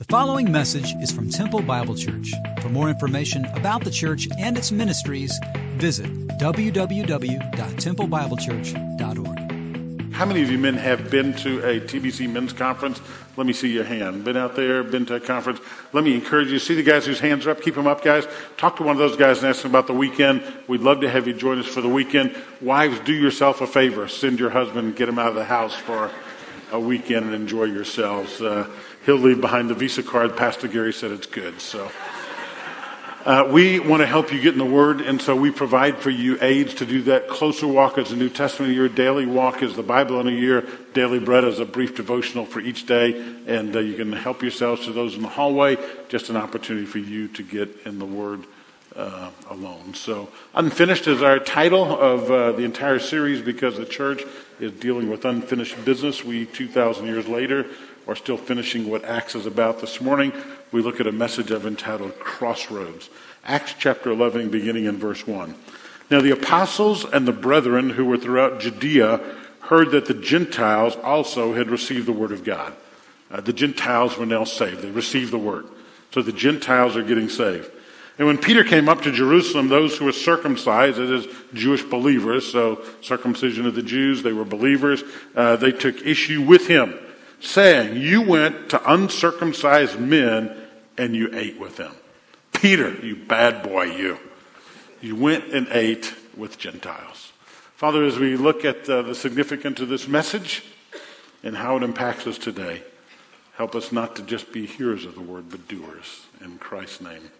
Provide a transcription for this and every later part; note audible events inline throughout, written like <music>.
The following message is from Temple Bible Church. For more information about the church and its ministries, visit www.templebiblechurch.org. How many of you men have been to a TBC men's conference? Let me see your hand. Been out there, been to a conference? Let me encourage you. See the guys whose hands are up? Keep them up, guys. Talk to one of those guys and ask them about the weekend. We'd love to have you join us for the weekend. Wives, do yourself a favor. Send your husband, get him out of the house for a weekend and enjoy yourselves. Uh, he'll leave behind the Visa card. Pastor Gary said it's good. So. Uh, we want to help you get in the Word, and so we provide for you aids to do that. Closer Walk is the New Testament year. Daily Walk is the Bible in a year. Daily Bread is a brief devotional for each day, and uh, you can help yourselves to those in the hallway. Just an opportunity for you to get in the Word uh, alone. So, Unfinished is our title of uh, the entire series because the church is dealing with unfinished business. We, 2,000 years later, are still finishing what Acts is about. This morning, we look at a message I've entitled Crossroads. Acts chapter 11, beginning in verse 1. Now, the apostles and the brethren who were throughout Judea heard that the Gentiles also had received the word of God. Uh, the Gentiles were now saved. They received the word. So the Gentiles are getting saved. And when Peter came up to Jerusalem, those who were circumcised, that is, Jewish believers, so circumcision of the Jews, they were believers, uh, they took issue with him saying, You went to uncircumcised men and you ate with them. Peter, you bad boy, you. You went and ate with Gentiles. Father, as we look at uh, the significance of this message and how it impacts us today, help us not to just be hearers of the word, but doers. In Christ's name,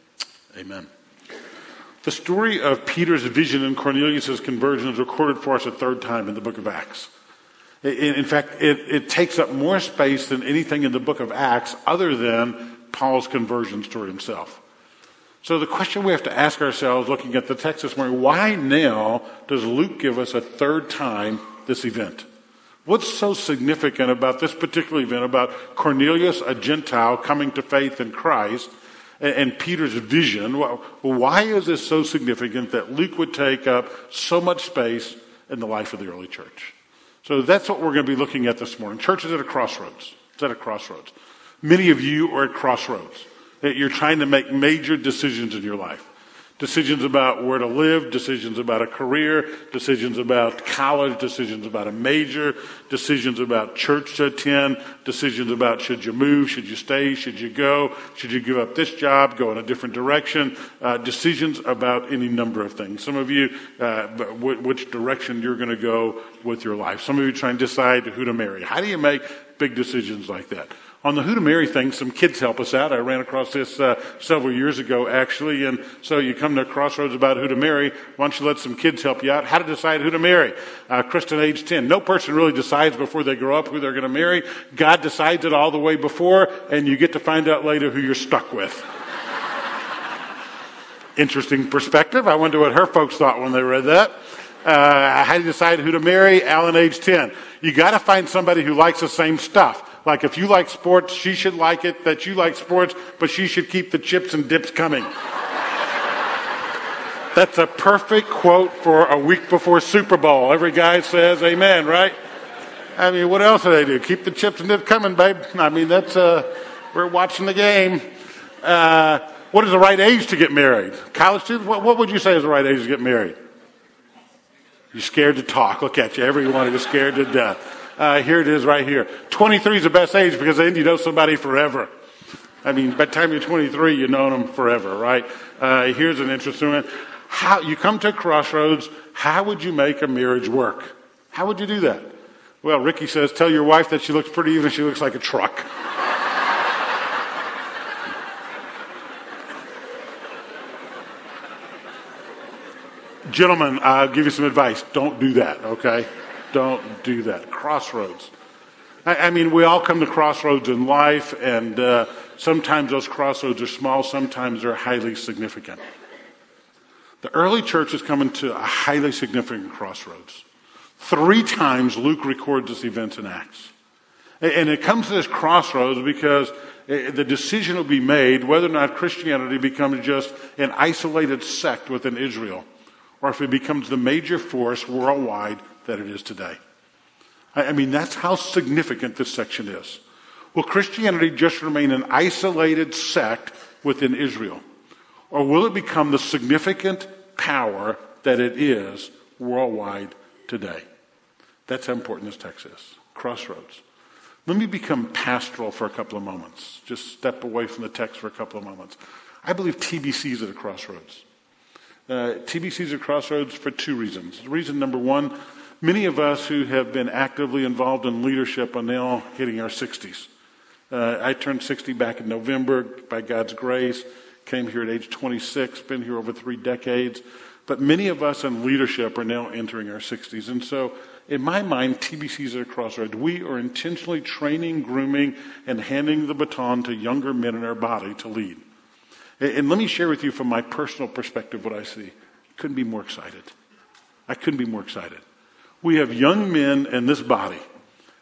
amen. The story of Peter's vision and Cornelius' conversion is recorded for us a third time in the book of Acts. In fact, it, it, takes up more space than anything in the book of Acts other than Paul's conversion story himself. So the question we have to ask ourselves looking at the text this morning, why now does Luke give us a third time this event? What's so significant about this particular event, about Cornelius, a Gentile, coming to faith in Christ, and Peter's vision? Why is this so significant that Luke would take up so much space in the life of the early church? So that's what we're going to be looking at this morning. Church is at a crossroads. It's at a crossroads. Many of you are at crossroads. You're trying to make major decisions in your life. Decisions about where to live, decisions about a career, decisions about college, decisions about a major, decisions about church to attend, decisions about should you move, should you stay, should you go, should you give up this job, go in a different direction, uh, decisions about any number of things. Some of you, uh, which direction you're going to go with your life. Some of you trying to decide who to marry. How do you make big decisions like that? On the Who to Marry thing, some kids help us out. I ran across this uh, several years ago, actually. And so you come to a crossroads about who to marry. Why don't you let some kids help you out? How to decide who to marry. Uh, Kristen, age 10. No person really decides before they grow up who they're going to marry. God decides it all the way before, and you get to find out later who you're stuck with. <laughs> Interesting perspective. I wonder what her folks thought when they read that. Uh, how to decide who to marry? Alan, age 10. You got to find somebody who likes the same stuff. Like if you like sports, she should like it that you like sports, but she should keep the chips and dips coming. That's a perfect quote for a week before Super Bowl. Every guy says amen, right? I mean, what else do they do? Keep the chips and dips coming, babe. I mean, that's, uh, we're watching the game. Uh, what is the right age to get married? College students, what, what would you say is the right age to get married? You're scared to talk. Look at you. Everyone is scared to death. Uh, here it is right here. 23 is the best age because then you know somebody forever. I mean, by the time you're 23, you know them forever, right? Uh, here's an interesting one. How, you come to a crossroads, how would you make a marriage work? How would you do that? Well, Ricky says, tell your wife that she looks pretty even if she looks like a truck. <laughs> Gentlemen, I'll give you some advice. Don't do that, okay? Don't do that. Crossroads. I, I mean, we all come to crossroads in life, and uh, sometimes those crossroads are small, sometimes they're highly significant. The early church is coming to a highly significant crossroads. Three times Luke records this event in Acts. And it comes to this crossroads because eh, the decision will be made whether or not Christianity becomes just an isolated sect within Israel or if it becomes the major force worldwide that it is today. I mean, that's how significant this section is. Will Christianity just remain an isolated sect within Israel? Or will it become the significant power that it is worldwide today? That's how important this text is. Crossroads. Let me become pastoral for a couple of moments. Just step away from the text for a couple of moments. I believe TBC is at a crossroads. Uh, TBC is at a crossroads for two reasons. Reason number one, many of us who have been actively involved in leadership are now hitting our 60s. Uh, I turned 60 back in November by God's grace, came here at age 26, been here over three decades. But many of us in leadership are now entering our 60s. And so, in my mind, TBCs are a crossroads. We are intentionally training, grooming, and handing the baton to younger men in our body to lead. And, and let me share with you from my personal perspective what I see. Couldn't be more excited. I couldn't be more excited. We have young men in this body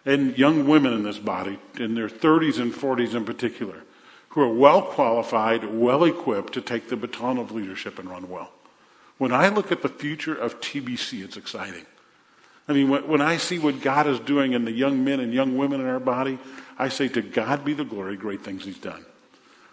and young women in this body, in their 30s and 40s in particular, who are well qualified, well equipped to take the baton of leadership and run well. When I look at the future of TBC, it's exciting. I mean, when I see what God is doing in the young men and young women in our body, I say, to God be the glory, great things He's done.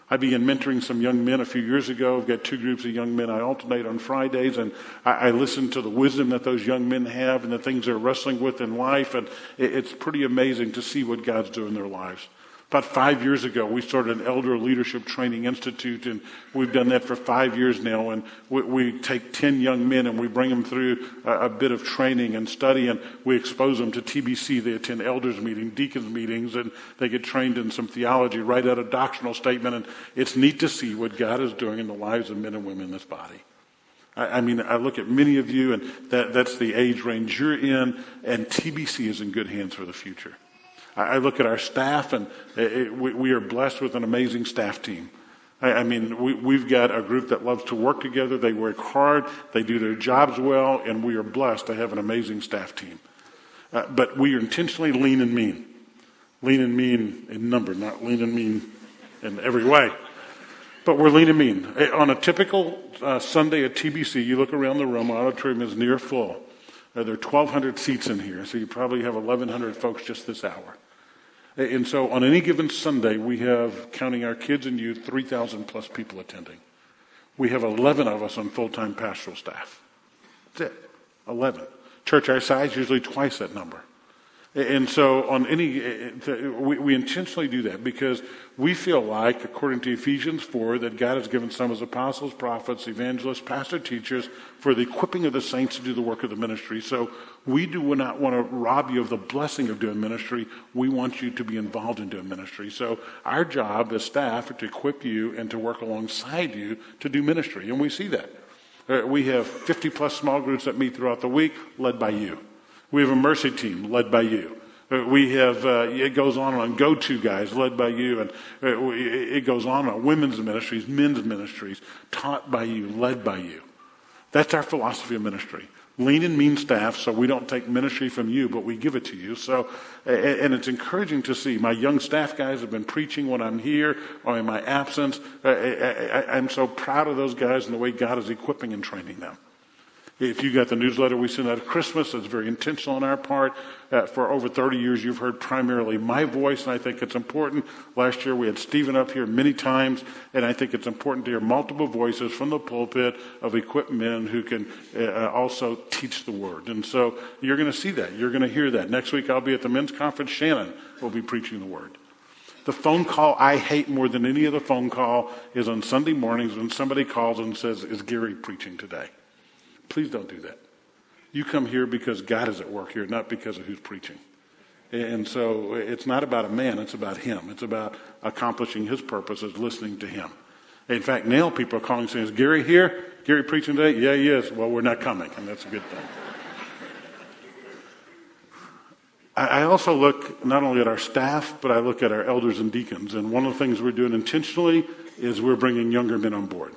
I began mentoring some young men a few years ago. I've got two groups of young men. I alternate on Fridays, and I, I listen to the wisdom that those young men have and the things they're wrestling with in life. And it, it's pretty amazing to see what God's doing in their lives. About five years ago, we started an Elder Leadership Training Institute, and we've done that for five years now. And we, we take 10 young men and we bring them through a, a, bit of training and study, and we expose them to TBC. They attend elders' meetings, deacons' meetings, and they get trained in some theology, write out a doctrinal statement. And it's neat to see what God is doing in the lives of men and women in this body. I, mean, I look at many of you, and that, that's the age range you're in, and TBC is in good hands for the future. I look at our staff, and it, we, we, are blessed with an amazing staff team. I, I mean, we, have got a group that loves to work together. They work hard, they do their jobs well, and we are blessed to have an amazing staff team. Uh, but we are intentionally lean and mean. Lean and mean in number, not lean and mean in every way. But we're lean and mean. Eh, on a typical uh, Sunday at TBC, you look around the room, auditorium is near full. Uh, there are 1,200 seats in here, so you probably have 1,100 folks just this hour. And so on any given Sunday, we have, counting our kids and youth, 3,000 plus people attending. We have 11 of us on full time pastoral staff. That's it. 11. Church our size, usually twice that number. And so, on any, eh, eh, eh, we, we, intentionally do that because we feel like, according to Ephesians 4, that God has given some as apostles, prophets, evangelists, pastor, teachers for the equipping of the saints to do the work of the ministry. So, we do not want to rob you of the blessing of doing ministry. We want you to be involved in doing ministry. So, our job as staff is to equip you and to work alongside you to do ministry. And we see that. Uh, we have 50 plus small groups that meet throughout the week, led by you. We have a mercy team led by you. Uh, we have, uh, it goes on and on go to guys led by you, and uh, it goes on and on women's ministries, men's ministries, taught by you, led by you. That's our philosophy of ministry. Lean and mean staff, so we don't take ministry from you, but we give it to you. So, and it's encouraging to see. My young staff guys have been preaching when I'm here or in my absence. I'm so proud of those guys and the way God is equipping and training them. If you got the newsletter we send out at Christmas, it's very intentional on our part. Uh, for over 30 years, you've heard primarily my voice, and I think it's important. Last year, we had Stephen up here many times, and I think it's important to hear multiple voices from the pulpit of equipped men who can uh, also teach the word. And so you're going to see that. You're going to hear that. Next week, I'll be at the men's conference. Shannon will be preaching the word. The phone call I hate more than any other phone call is on Sunday mornings when somebody calls and says, Is Gary preaching today? Please don't do that. You come here because God is at work here, not because of who's preaching. And so it's not about a man, it's about him. It's about accomplishing his purposes, listening to him. In fact, now people are calling saying, Is Gary here? Gary preaching today? Yeah, he is. Well, we're not coming, and that's a good thing. I also look not only at our staff, but I look at our elders and deacons. And one of the things we're doing intentionally is we're bringing younger men on board.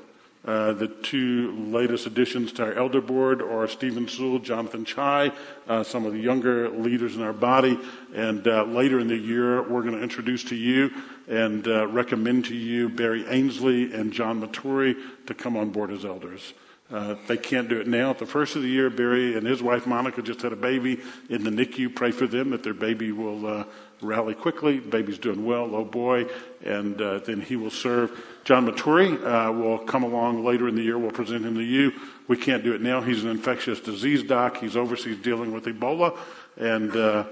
Uh, the two latest additions to our elder board are Stephen Sewell, Jonathan Chai, uh, some of the younger leaders in our body. And uh, later in the year, we're going to introduce to you and uh, recommend to you Barry Ainsley and John Maturi to come on board as elders. Uh, they can't do it now. At the first of the year, Barry and his wife Monica just had a baby in the NICU. Pray for them that their baby will rally quickly. Baby's doing well, oh boy, and uh, then he will serve. John Maturi uh, will come along later in the year. We'll present him to you. We can't do it now. He's an infectious disease doc. He's overseas dealing with Ebola, and uh,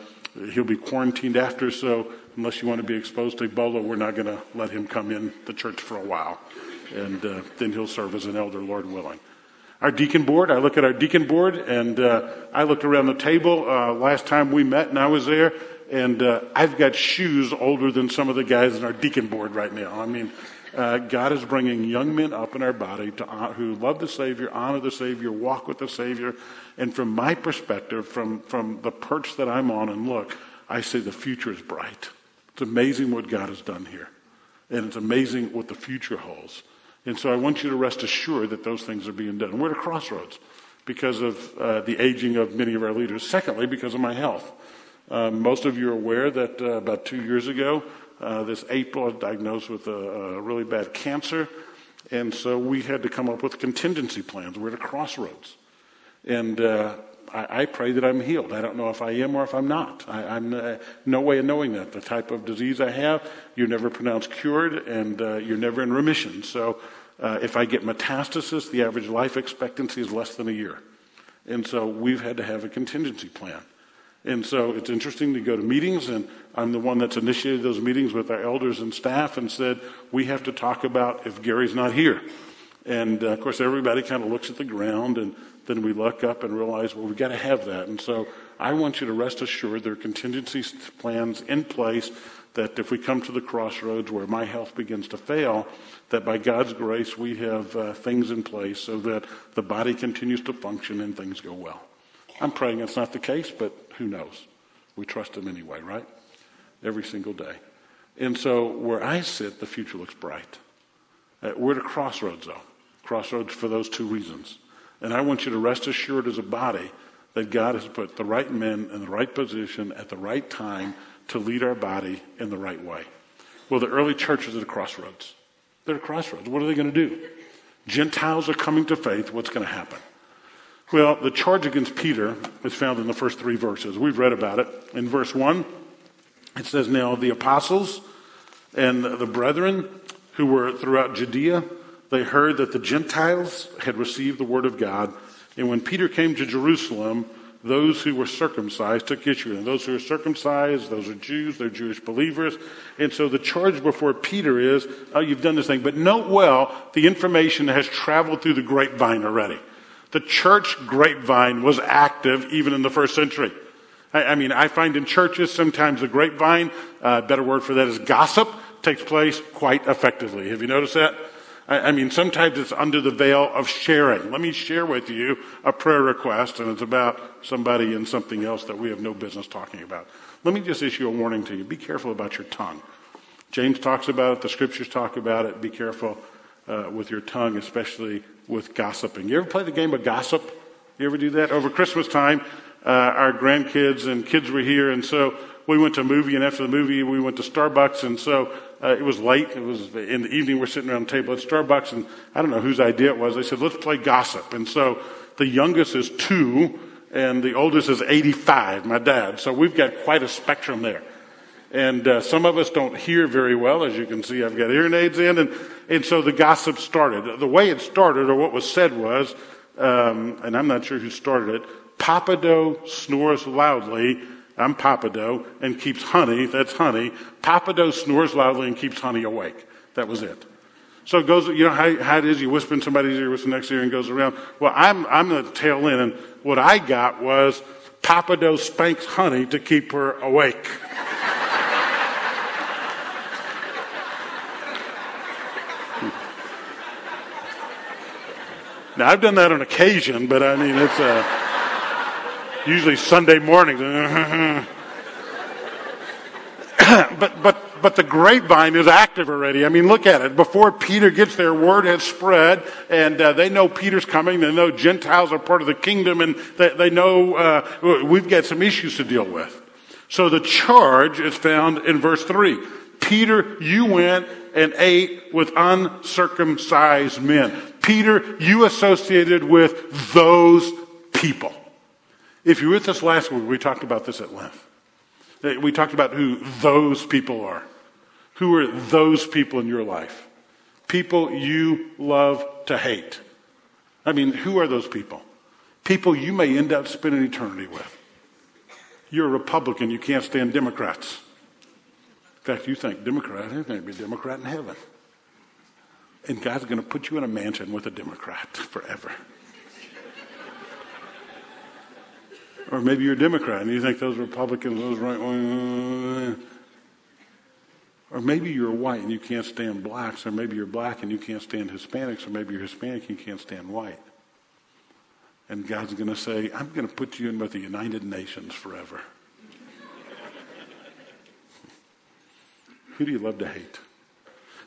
he'll be quarantined after. So unless you want to be exposed to Ebola, we're not going to let him come in the church for a while, and uh, then he'll serve as an elder, Lord willing our deacon board. I look at our deacon board, and uh, I looked around the table uh, last time we met, and I was there, and uh, I've got shoes older than some of the guys in our deacon board right now. I mean, uh, God is bringing young men up in our body to, who love the Savior, honor the Savior, walk with the Savior. And from my perspective, from, from the perch that I'm on and look, I say the future is bright. It's amazing what God has done here. And it's amazing what the future holds. And so I want you to rest assured that those things are being done. We're at a crossroads because of uh, the aging of many of our leaders. Secondly, because of my health. Um, most of you are aware that uh, about two years ago, uh, this April, I was diagnosed with a, a, really bad cancer. And so we had to come up with contingency plans. We're at a crossroads. And uh, I, I, pray that I'm healed. I don't know if I am or if I'm not. I, am uh, no way of knowing that. The type of disease I have, you're never pronounced cured, and uh, you're never in remission. So uh, if I get metastasis, the average life expectancy is less than a year. And so we've had to have a contingency plan. And so it's interesting to go to meetings, and I'm the one that's initiated those meetings with our elders and staff and said, we have to talk about if Gary's not here. And uh, of course, everybody kind of looks at the ground, and then we look up and realize, well, we've got to have that. And so I want you to rest assured there are contingency plans in place that if we come to the crossroads where my health begins to fail, that by God's grace we have uh, things in place so that the body continues to function and things go well. I'm praying it's not the case, but who knows? We trust Him anyway, right? Every single day. And so where I sit, the future looks bright. Uh, we're at a crossroads, though. Crossroads for those two reasons. And I want you to rest assured as a body that God has put the right men in the right position at the right time to lead our body in the right way. Well, the early church is at a crossroads. They're at a crossroads. What are they going to do? Gentiles are coming to faith. What's going to happen? Well, the charge against Peter is found in the first three verses. We've read about it. In verse 1, it says, Now the apostles and the brethren who were throughout Judea, they heard that the Gentiles had received the word of God. And when Peter came to Jerusalem, those who were circumcised took issue. And those who are circumcised, those are Jews, they're Jewish believers. And so the charge before Peter is, oh, you've done this thing. But note well, the information has traveled through the grapevine already. The church grapevine was active even in the first century. I, I mean, I find in churches sometimes the grapevine, uh, better word for that is gossip, takes place quite effectively. Have you noticed that? I mean, sometimes it's under the veil of sharing. Let me share with you a prayer request, and it's about somebody and something else that we have no business talking about. Let me just issue a warning to you. Be careful about your tongue. James talks about it, the scriptures talk about it. Be careful uh, with your tongue, especially with gossiping. You ever play the game of gossip? You ever do that? Over Christmas time, uh, our grandkids and kids were here, and so we went to a movie, and after the movie, we went to Starbucks, and so uh, it was late. It was in the evening. We're sitting around the table at Starbucks, and I don't know whose idea it was. They said, let's play gossip. And so the youngest is two, and the oldest is 85, my dad. So we've got quite a spectrum there. And uh, some of us don't hear very well. As you can see, I've got hearing aids in. And, and so the gossip started. The way it started, or what was said was, um, and I'm not sure who started it, Papado snores loudly I'm Papado, and keeps honey, that's honey. Papado snores loudly and keeps honey awake. That was it. So it goes, you know how, how it is, you whisper in somebody's ear, whisper next ear, and goes around. Well, I'm, I'm the tail end, and what I got was Papado spanks honey to keep her awake. <laughs> now, I've done that on occasion, but I mean, it's. Uh, usually Sunday mornings. <laughs> but, but, but the grapevine is active already. I mean, look at it. Before Peter gets there, word has spread, and uh, they know Peter's coming. They know Gentiles are part of the kingdom, and they, they know uh, we've got some issues to deal with. So the charge is found in verse 3. Peter, you went and ate with uncircumcised men. Peter, you associated with those people. If you were with us last week, we talked about this at length. We talked about who those people are. Who are those people in your life? People you love to hate. I mean, who are those people? People you may end up spending eternity with. You're a Republican, you can't stand Democrats. In fact, you think Democrat, there's going to be a Democrat in heaven. And God's going to put you in a mansion with a Democrat forever. or maybe you're a Democrat and you think those Republicans, those right wing. Or maybe you're white and you can't stand blacks, or maybe you're black and you can't stand Hispanics, or maybe you're Hispanic and you can't stand white. And God's going to say, I'm going to put you in with the United Nations forever. <laughs> Who do you love to hate?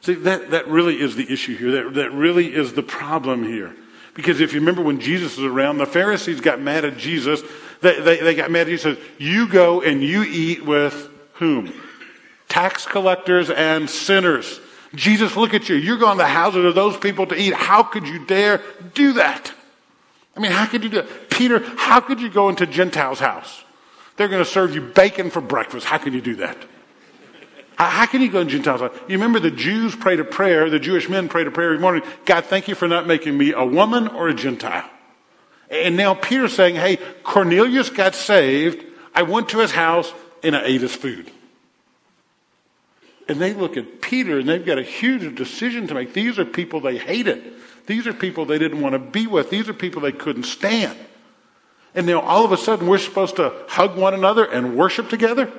See, that, that really is the issue here. That, that really is the problem here. Because if you remember when Jesus was around, the Pharisees got mad at Jesus. They, they, they got mad at Jesus. You go and you eat with whom? Tax collectors and sinners. Jesus, look at you. You're going to the houses of those people to eat. How could you dare do that? I mean, how could you do that? Peter, how could you go into Gentiles' house? They're going to serve you bacon for breakfast. How can you do that? How can you go in Gentiles' You remember the Jews prayed a prayer, the Jewish men prayed a prayer every morning. God, thank you for not making me a woman or a Gentile. And now Peter's saying, hey, Cornelius got saved. I went to his house and I ate his food. And they look at Peter and they've got a huge decision to make. These are people they hated. These are people they didn't want to be with. These are people they couldn't stand. And now all of a sudden we're supposed to hug one another and worship together?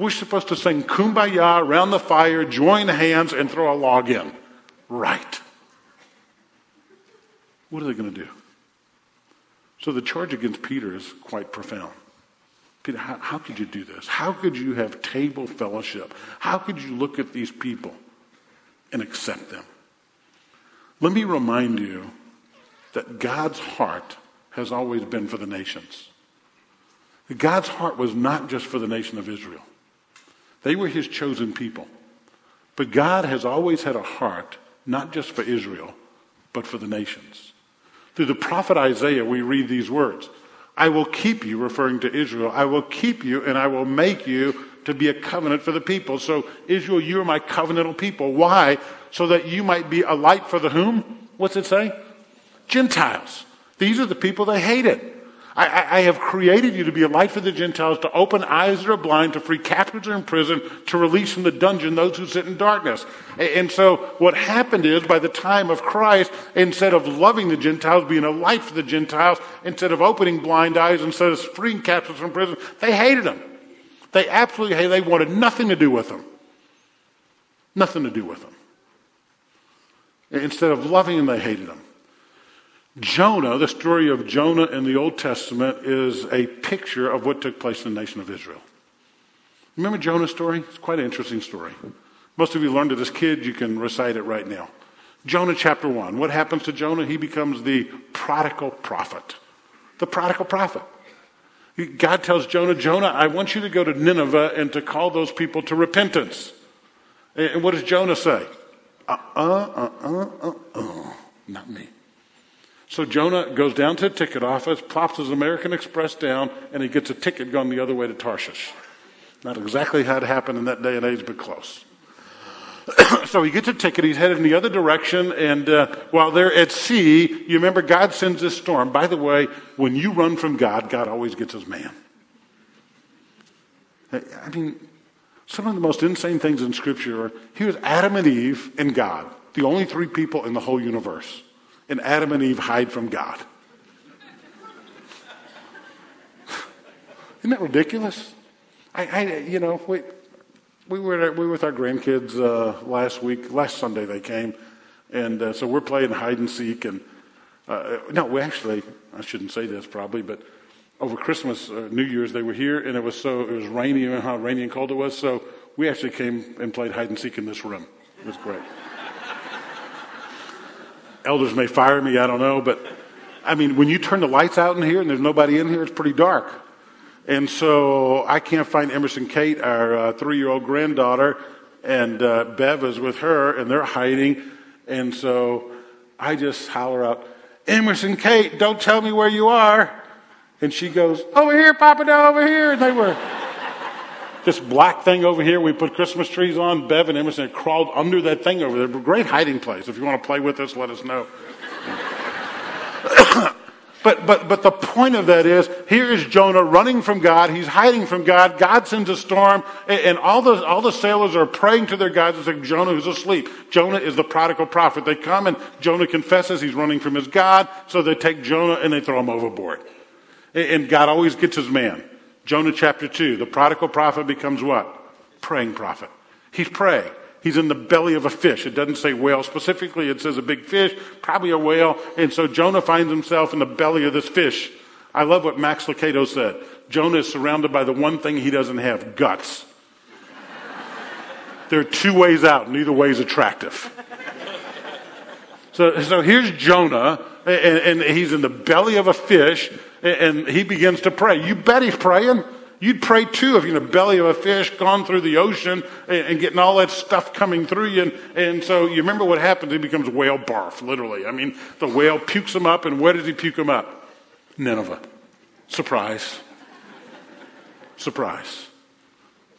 We're supposed to sing kumbaya around the fire, join hands, and throw a log in. Right. What are they going to do? So the charge against Peter is quite profound. Peter, how, how, could you do this? How could you have table fellowship? How could you look at these people and accept them? Let me remind you that God's heart has always been for the nations. God's heart was not just for the nation of Israel. They were his chosen people. But God has always had a heart, not just for Israel, but for the nations. Through the prophet Isaiah, we read these words I will keep you, referring to Israel. I will keep you and I will make you to be a covenant for the people. So, Israel, you are my covenantal people. Why? So that you might be a light for the whom? What's it say? Gentiles. These are the people they hated. I, I, have created you to be a light for the Gentiles, to open eyes that are blind, to free captives in prison, to release from the dungeon those who sit in darkness. And so what happened is, by the time of Christ, instead of loving the Gentiles, being a light for the Gentiles, instead of opening blind eyes, instead of freeing captives from prison, they hated them. They absolutely hated, they wanted nothing to do with them. Nothing to do with them. Instead of loving them, they hated them. Jonah, the story of Jonah in the Old Testament, is a picture of what took place in the nation of Israel. Remember Jonah's story? It's quite an interesting story. Most of you learned it as kids. You can recite it right now. Jonah chapter 1. What happens to Jonah? He becomes the prodigal prophet. The prodigal prophet. God tells Jonah, Jonah, I want you to go to Nineveh and to call those people to repentance. And what does Jonah say? Uh uh uh uh uh uh. Not me. So Jonah goes down to the ticket office, plops his American Express down, and he gets a ticket going the other way to Tarshish. Not exactly how it happened in that day and age, but close. <clears throat> so he gets a ticket, he's headed in the other direction, and uh, while they're at sea, you remember God sends this storm. By the way, when you run from God, God always gets his man. I mean, some of the most insane things in Scripture are here's Adam and Eve and God, the only three people in the whole universe and Adam and Eve hide from God. Isn't that ridiculous? I, I you know, we, we were we were with our grandkids uh, last week. Last Sunday they came, and uh, so we're playing hide and seek. And uh, no, we actually I shouldn't say this probably, but over Christmas, uh, New Year's they were here, and it was so it was rainy. Know how rainy and cold it was. So we actually came and played hide and seek in this room. It was great elders may fire me, I don't know, but I mean, when you turn the lights out in here and there's nobody in here, it's pretty dark. And so I can't find Emerson Kate, our uh, three year old granddaughter, and uh, Bev is with her, and they're hiding. And so I just holler out, Emerson Kate, don't tell me where you are. And she goes, Over here, Papa, over here. And they were, this black thing over here we put Christmas trees on. Bev and Emerson crawled under that thing over there. Great hiding place. If you want to play with us, let us know. <coughs> But, but, but the point of that is, here is Jonah running from God. He's hiding from God. God sends a storm, and, and all, the, all the sailors are praying to their gods. It's like Jonah who's asleep. Jonah is the prodigal prophet. They come, and Jonah confesses he's running from his God, so they take Jonah and they throw him overboard. And, and God always gets his man. Jonah chapter 2, the prodigal prophet becomes what? Praying prophet. He's praying. He's in the belly of a fish. It doesn't say whale specifically, it says a big fish, probably a whale. And so Jonah finds himself in the belly of this fish. I love what Max Lucado said. Jonah is surrounded by the one thing he doesn't have guts. <laughs> there are two ways out, neither way is attractive. So, so here's Jonah, and, and he's in the belly of a fish, and he begins to pray. You bet he's praying. You'd pray too if you're in the belly of a fish, gone through the ocean, and, and getting all that stuff coming through you. And, and, so you remember what happens? He becomes whale barf, literally. I mean, the whale pukes him up, and where does he puke him up? Nineveh. Surprise. Surprise.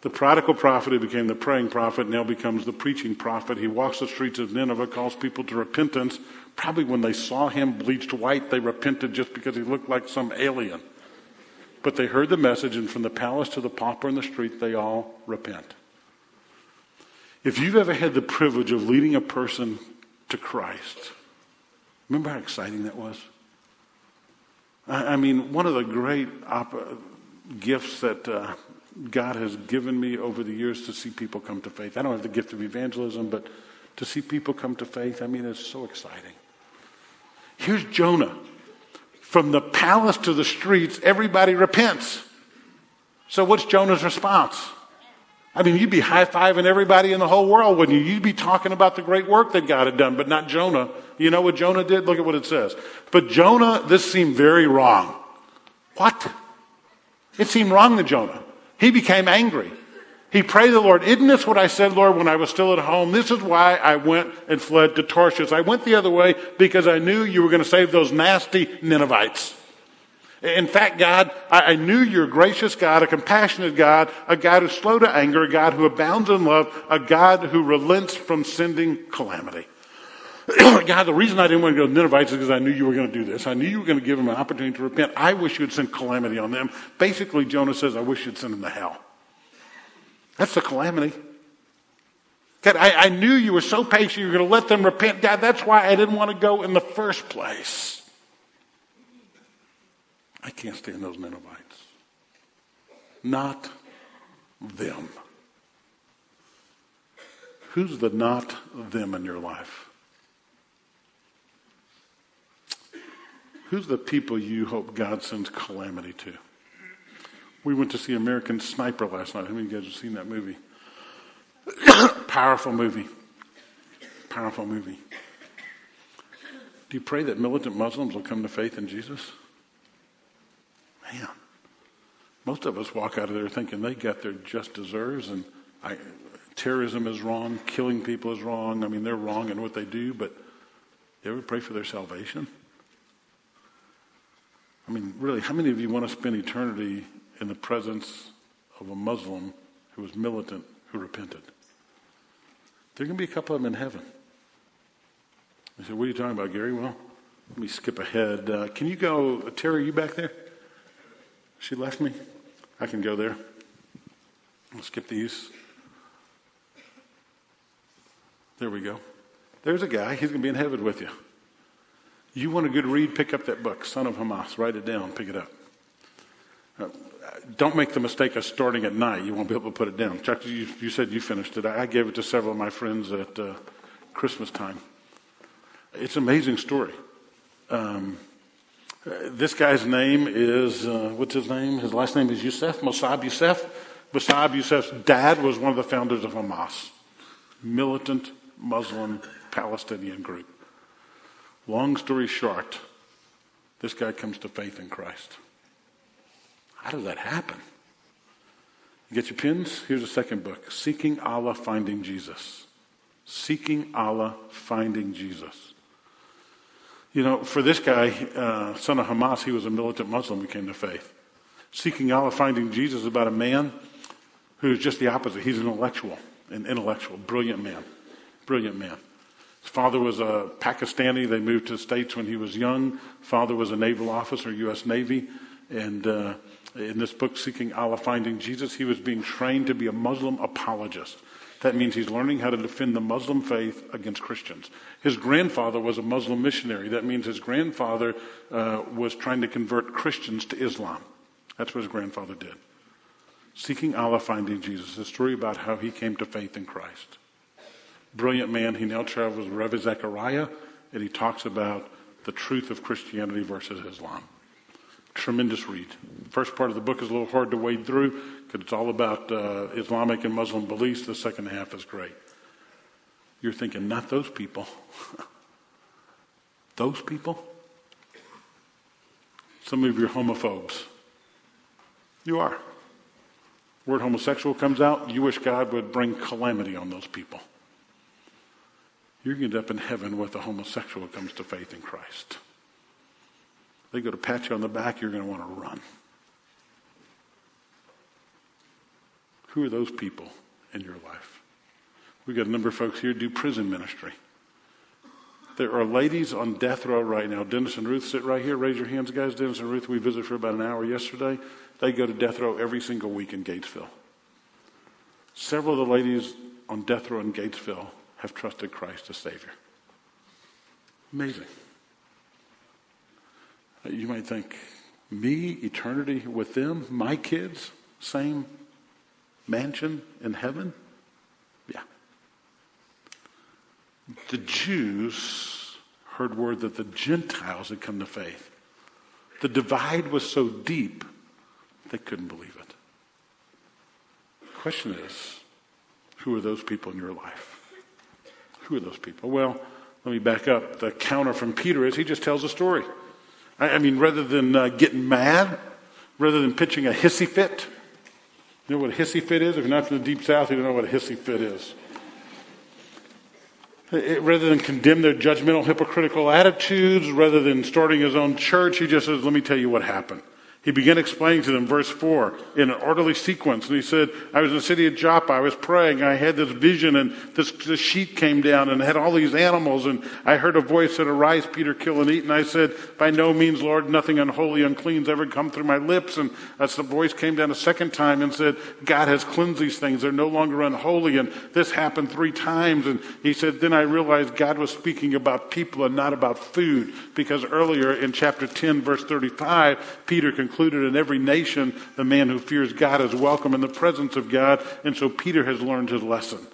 The prodigal prophet who became the praying prophet now becomes the preaching prophet. He walks the streets of Nineveh, calls people to repentance. Probably when they saw him bleached white, they repented just because he looked like some alien. But they heard the message, and from the palace to the pauper in the street, they all repent. If you've ever had the privilege of leading a person to Christ, remember how exciting that was? I, I mean, one of the great op- gifts that uh, God has given me over the years to see people come to faith. I don't have the gift of evangelism, but to see people come to faith, I mean, it's so exciting. Here's Jonah from the palace to the streets, everybody repents. So what's Jonah's response? I mean, you'd be high fiving everybody in the whole world, wouldn't you? You'd be talking about the great work that God had done, but not Jonah. You know what Jonah did? Look at what it says. But Jonah, this seemed very wrong. What? It seemed wrong to Jonah. He became angry. He prayed to the Lord, Isn't this what I said, Lord, when I was still at home? This is why I went and fled to Tarshish. I went the other way because I knew you were going to save those nasty Ninevites. In fact, God, I, knew you're a gracious God, a compassionate God, a God who's slow to anger, a God who abounds in love, a God who relents from sending calamity. <clears throat> God, the reason I didn't want to go to Ninevites is because I knew you were going to do this. I knew you were going to give them an opportunity to repent. I wish you would send calamity on them. Basically, Jonah says, I wish you'd send them to hell. That's the calamity. God, I, I knew you were so patient, you were going to let them repent. God, that's why I didn't want to go in the first place. I can't stand those Ninevites. Not them. Who's the not them in your life? Who's the people you hope God sends calamity to? We went to see American Sniper last night. How many of you guys have seen that movie? <coughs> Powerful movie. Powerful movie. Do you pray that militant Muslims will come to faith in Jesus? Man, most of us walk out of there thinking they got their just deserves, and I, terrorism is wrong, killing people is wrong. I mean, they're wrong in what they do, but you ever pray for their salvation? I mean, really, how many of you want to spend eternity in the presence of a Muslim who was militant who repented. There to be a couple of them in heaven. I said, What are you talking about, Gary? Well, let me skip ahead. Uh, can you go, Terry, are you back there? She left me. I can go there. I'll skip these. There we go. There's a guy. He's going to be in heaven with you. You want a good read? Pick up that book, Son of Hamas. Write it down. Pick it up. Don't make the mistake of starting at night. You won't be able to put it down. Chuck, you, you said you finished it. I gave it to several of my friends at uh, Christmas time. It's an amazing story. Um, this guy's name is, uh, what's his name? His last name is Yousef, Mosab Yousef. Mosab Yousef's dad was one of the founders of Hamas, militant Muslim Palestinian group. Long story short, this guy comes to faith in Christ. How does that happen? You get your pins? Here's a second book Seeking Allah, Finding Jesus. Seeking Allah, Finding Jesus. You know, for this guy, uh, son of Hamas, he was a militant Muslim who came to faith. Seeking Allah, Finding Jesus is about a man who's just the opposite. He's an intellectual, an intellectual, brilliant man, brilliant man. His father was a Pakistani. They moved to the States when he was young. Father was a naval officer, U.S. Navy. And uh, in this book, Seeking Allah, Finding Jesus, he was being trained to be a Muslim apologist. That means he's learning how to defend the Muslim faith against Christians. His grandfather was a Muslim missionary. That means his grandfather uh, was trying to convert Christians to Islam. That's what his grandfather did. Seeking Allah, Finding Jesus, a story about how he came to faith in Christ brilliant man. He now travels with Ravi Zacharias, and he talks about the truth of Christianity versus Islam. Tremendous read. First part of the book is a little hard to wade through because it's all about uh, Islamic and Muslim beliefs. The second half is great. You're thinking, not those people. <laughs> those people? Some of you are homophobes. You are. Word homosexual comes out, you wish God would bring calamity on those people. To end up in heaven with a homosexual who comes to faith in Christ. They go to pat you on the back, you're going to want to run. Who are those people in your life? We've got a number of folks here do prison ministry. There are ladies on death row right now. Dennis and Ruth sit right here. Raise your hands, guys. Dennis and Ruth, we visited for about an hour yesterday. They go to death row every single week in Gatesville. Several of the ladies on death row in Gatesville have trusted Christ as Savior. Amazing. You might think, me, eternity with them, my kids, same mansion in heaven? Yeah. The Jews heard word that the Gentiles had come to faith. The divide was so deep, they couldn't believe it. The question is, who are those people in your life? Who are those people? Well, let me back up. The counter from Peter is he just tells a story. I, mean, rather than uh, getting mad, rather than pitching a hissy fit, you know what a hissy fit is? If you're not from the deep south, you don't know what a hissy fit is. It, rather than condemn their judgmental, hypocritical attitudes, rather than starting his own church, he just says, Let me tell you what happened. He began explaining to them, verse 4, in an orderly sequence. And he said, I was in the city of Joppa. I was praying. I had this vision, and this, this sheet came down and had all these animals. And I heard a voice that, Arise, Peter, kill and eat. And I said, By no means, Lord, nothing unholy, unclean has ever come through my lips. And as the voice came down a second time and said, God has cleansed these things. They're no longer unholy. And this happened three times. And he said, Then I realized God was speaking about people and not about food. Because earlier in chapter 10, verse 35, Peter concluded, included in every nation, the man who fears God is welcome in the presence of God. And so Peter has learned his lesson.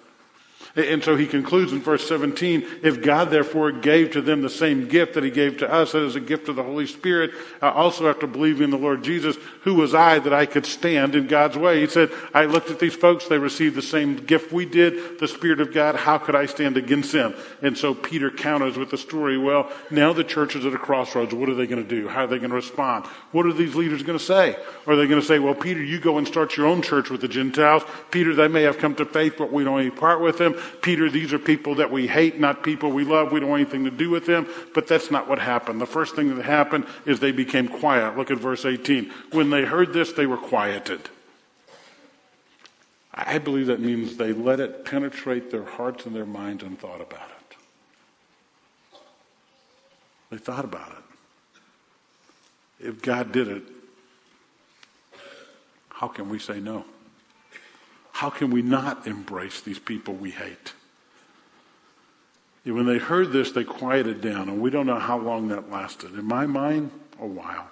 And so he concludes in verse 17 if God therefore gave to them the same gift that he gave to us, that is a gift of the Holy Spirit, also after believing in the Lord Jesus, who was I that I could stand in God's way? He said, I looked at these folks, they received the same gift we did, the Spirit of God, how could I stand against them? And so Peter counters with the story, well, now the church is at a crossroads. What are they going to do? How are they going to respond? What are these leaders going to say? Are they going to say, well, Peter, you go and start your own church with the Gentiles? Peter, they may have come to faith, but we don't any part with them. Peter, these are people that we hate, not people we love. We don't want anything to do with them. But that's not what happened. The first thing that happened is they became quiet. Look at verse 18. When they heard this, they were quieted. I believe that means they let it penetrate their hearts and their minds and thought about it. They thought about it. If God did it, how can we say no? How can we not embrace these people we hate? When they heard this, they quieted down, and we don't know how long that lasted. In my mind, a while.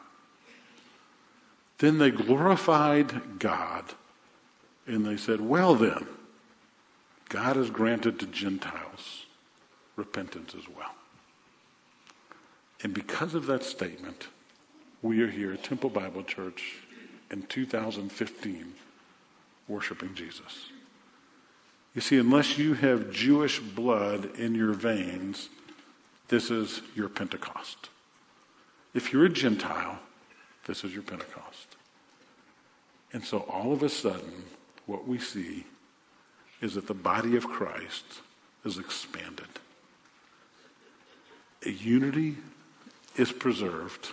Then they glorified God, and they said, Well, then, God has granted to Gentiles repentance as well. And because of that statement, we are here at Temple Bible Church in 2015 worshiping Jesus. You see, unless you have Jewish blood in your veins, this is your Pentecost. If you're a Gentile, this is your Pentecost. And so all of a sudden, what we see is that the body of Christ is expanded. A unity is preserved.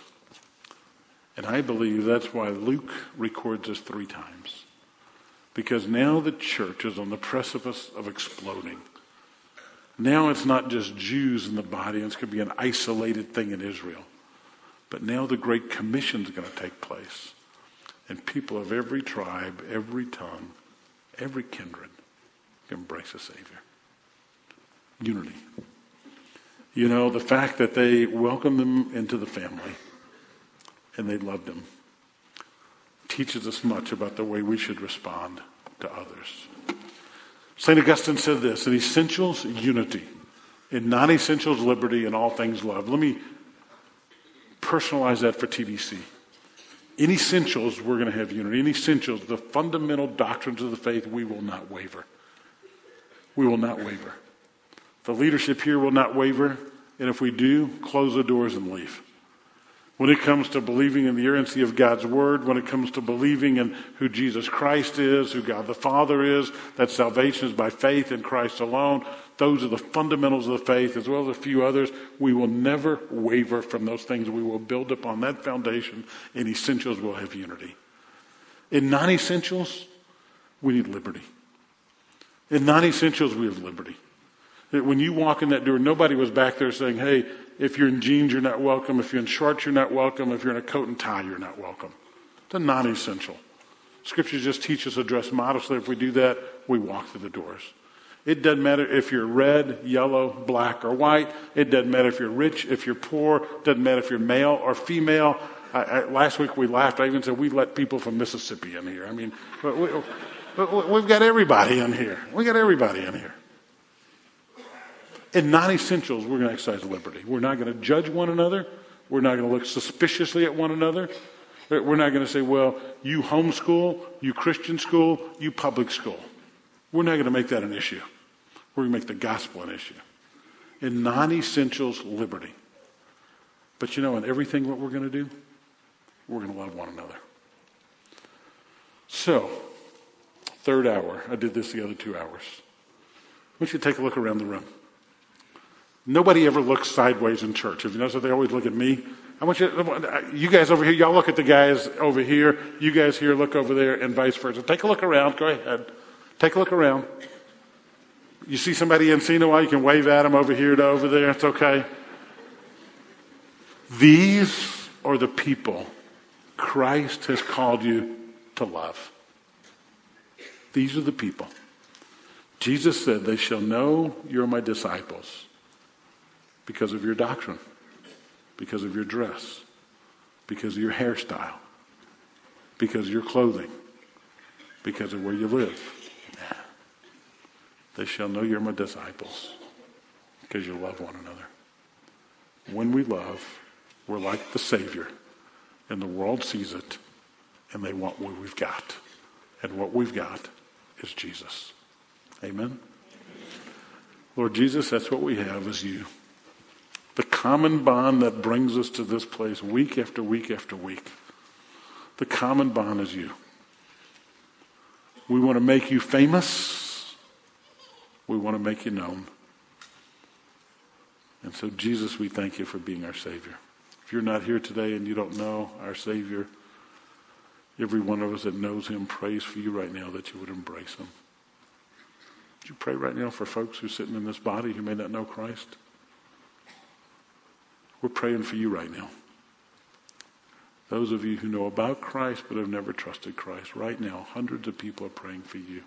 And I believe that's why Luke records this three times. Because now the church is on the precipice of exploding. Now it's not just Jews in the body, and it's going to be an isolated thing in Israel. But now the Great Commission is going to take place. And people of every tribe, every tongue, every kindred can embrace a Savior. Unity. You know, the fact that they welcomed them into the family and they loved them teaches us much about the way we should respond to others. St. Augustine said this in essentials, unity. In non essentials, liberty. In all things, love. Let me personalize that for TBC. In essentials, we're going to have unity. In essentials, the fundamental doctrines of the faith, we will not waver. We will not waver. The leadership here will not waver. And if we do, close the doors and leave. When it comes to believing in the inerrancy of God's Word, when it comes to believing in who Jesus Christ is, who God the Father is, that salvation is by faith in Christ alone, those are the fundamentals of the faith, as well as a few others. We will never waver from those things. We will build upon that foundation. In essentials, we'll have unity. In non essentials, we need liberty. In non essentials, we have liberty. When you walk in that door, nobody was back there saying, hey, if you're in jeans, you're not welcome. If you're in shorts, you're not welcome. If you're in a coat and tie, you're not welcome. It's a non essential. Scripture just teaches us to dress modestly. If we do that, we walk through the doors. It doesn't matter if you're red, yellow, black, or white. It doesn't matter if you're rich, if you're poor. It doesn't matter if you're male or female. I, I, last week we laughed. I even said we let people from Mississippi in here. I mean, we, we've got everybody in here. We got everybody in here. In non essentials, we're going to exercise liberty. We're not going to judge one another. We're not going to look suspiciously at one another. Uh, we're not going to say, well, you homeschool, you Christian school, you public school. We're not going to make that an issue. We're going to make the gospel an issue. In non essentials, liberty. But you know, in everything what we're going to do, we're going to love one another. So, third hour, I did this the other two hours. I want you to take a look around the room. Nobody ever looks sideways in church. If you notice, they always look at me. I want you, you guys over here, y'all look at the guys over here. You guys here look over there, and vice versa. Take a look around. Go ahead. Take a look around. You see somebody in while, you can wave at them over here to over there. It's okay. These are the people Christ has called you to love. These are the people. Jesus said, They shall know you're my disciples because of your doctrine, because of your dress, because of your hairstyle, because of your clothing, because of where you live. They shall know you're my disciples because you love one another. When we love, we're like the Savior, and the world sees it, and they want what we've got. And what we've got is Jesus. Amen? Lord Jesus, that's what we have is you. The common bond that brings us to this place week after week after week. The common bond is you. We want to make you famous. We want to make you known. And so, Jesus, we thank you for being our Savior. If you're not here today and you don't know our Savior, every one of us that knows Him prays for you right now that you would embrace Him. Would you pray right now for folks who are sitting in this body who may not know Christ? We're praying for you right now. Those of you who know about Christ but have never trusted Christ, right now, hundreds of people are praying for you.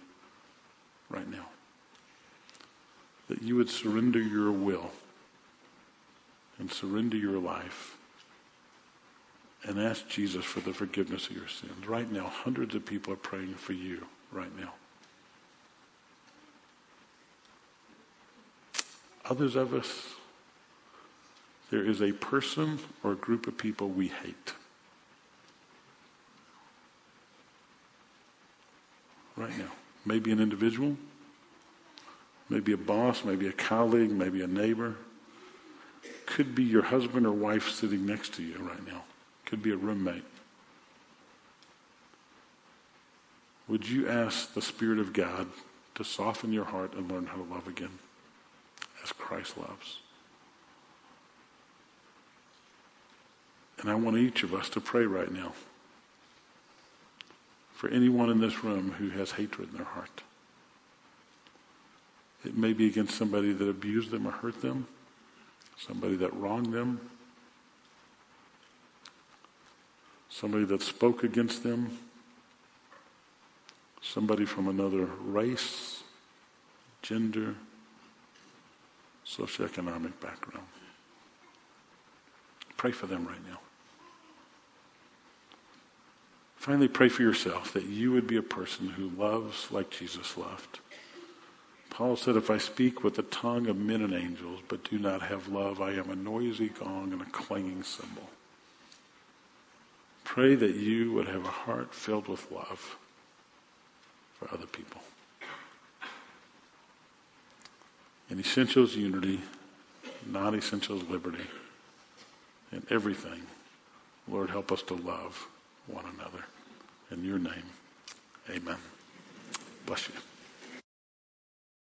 Right now. That you would surrender your will and surrender your life and ask Jesus for the forgiveness of your sins. Right now, hundreds of people are praying for you right now. Others of us there is a person or a group of people we hate. Right now. Maybe an individual, maybe a boss, maybe a colleague, maybe a neighbor. Could be your husband or wife sitting next to you right now. Could be a roommate. Would you ask the Spirit of God to soften your heart and learn how to love again as Christ loves? And I want each of us to pray right now. for anyone in this room who has hatred in their heart. It may be against somebody that abused them or hurt them, somebody that wronged them, somebody that spoke against them, somebody from another race, gender, socioeconomic background. Pray for them right now. Finally, pray for yourself that you would be a person who loves like Jesus loved. Paul said, If I speak with the tongue of men and angels, but do not have love, I am a noisy gong and a clanging cymbal. Pray that you would have a heart filled with love for other people. In essentials, unity. Non essentials, liberty. In everything, Lord, help us to love one another. In your name, amen. Bless you.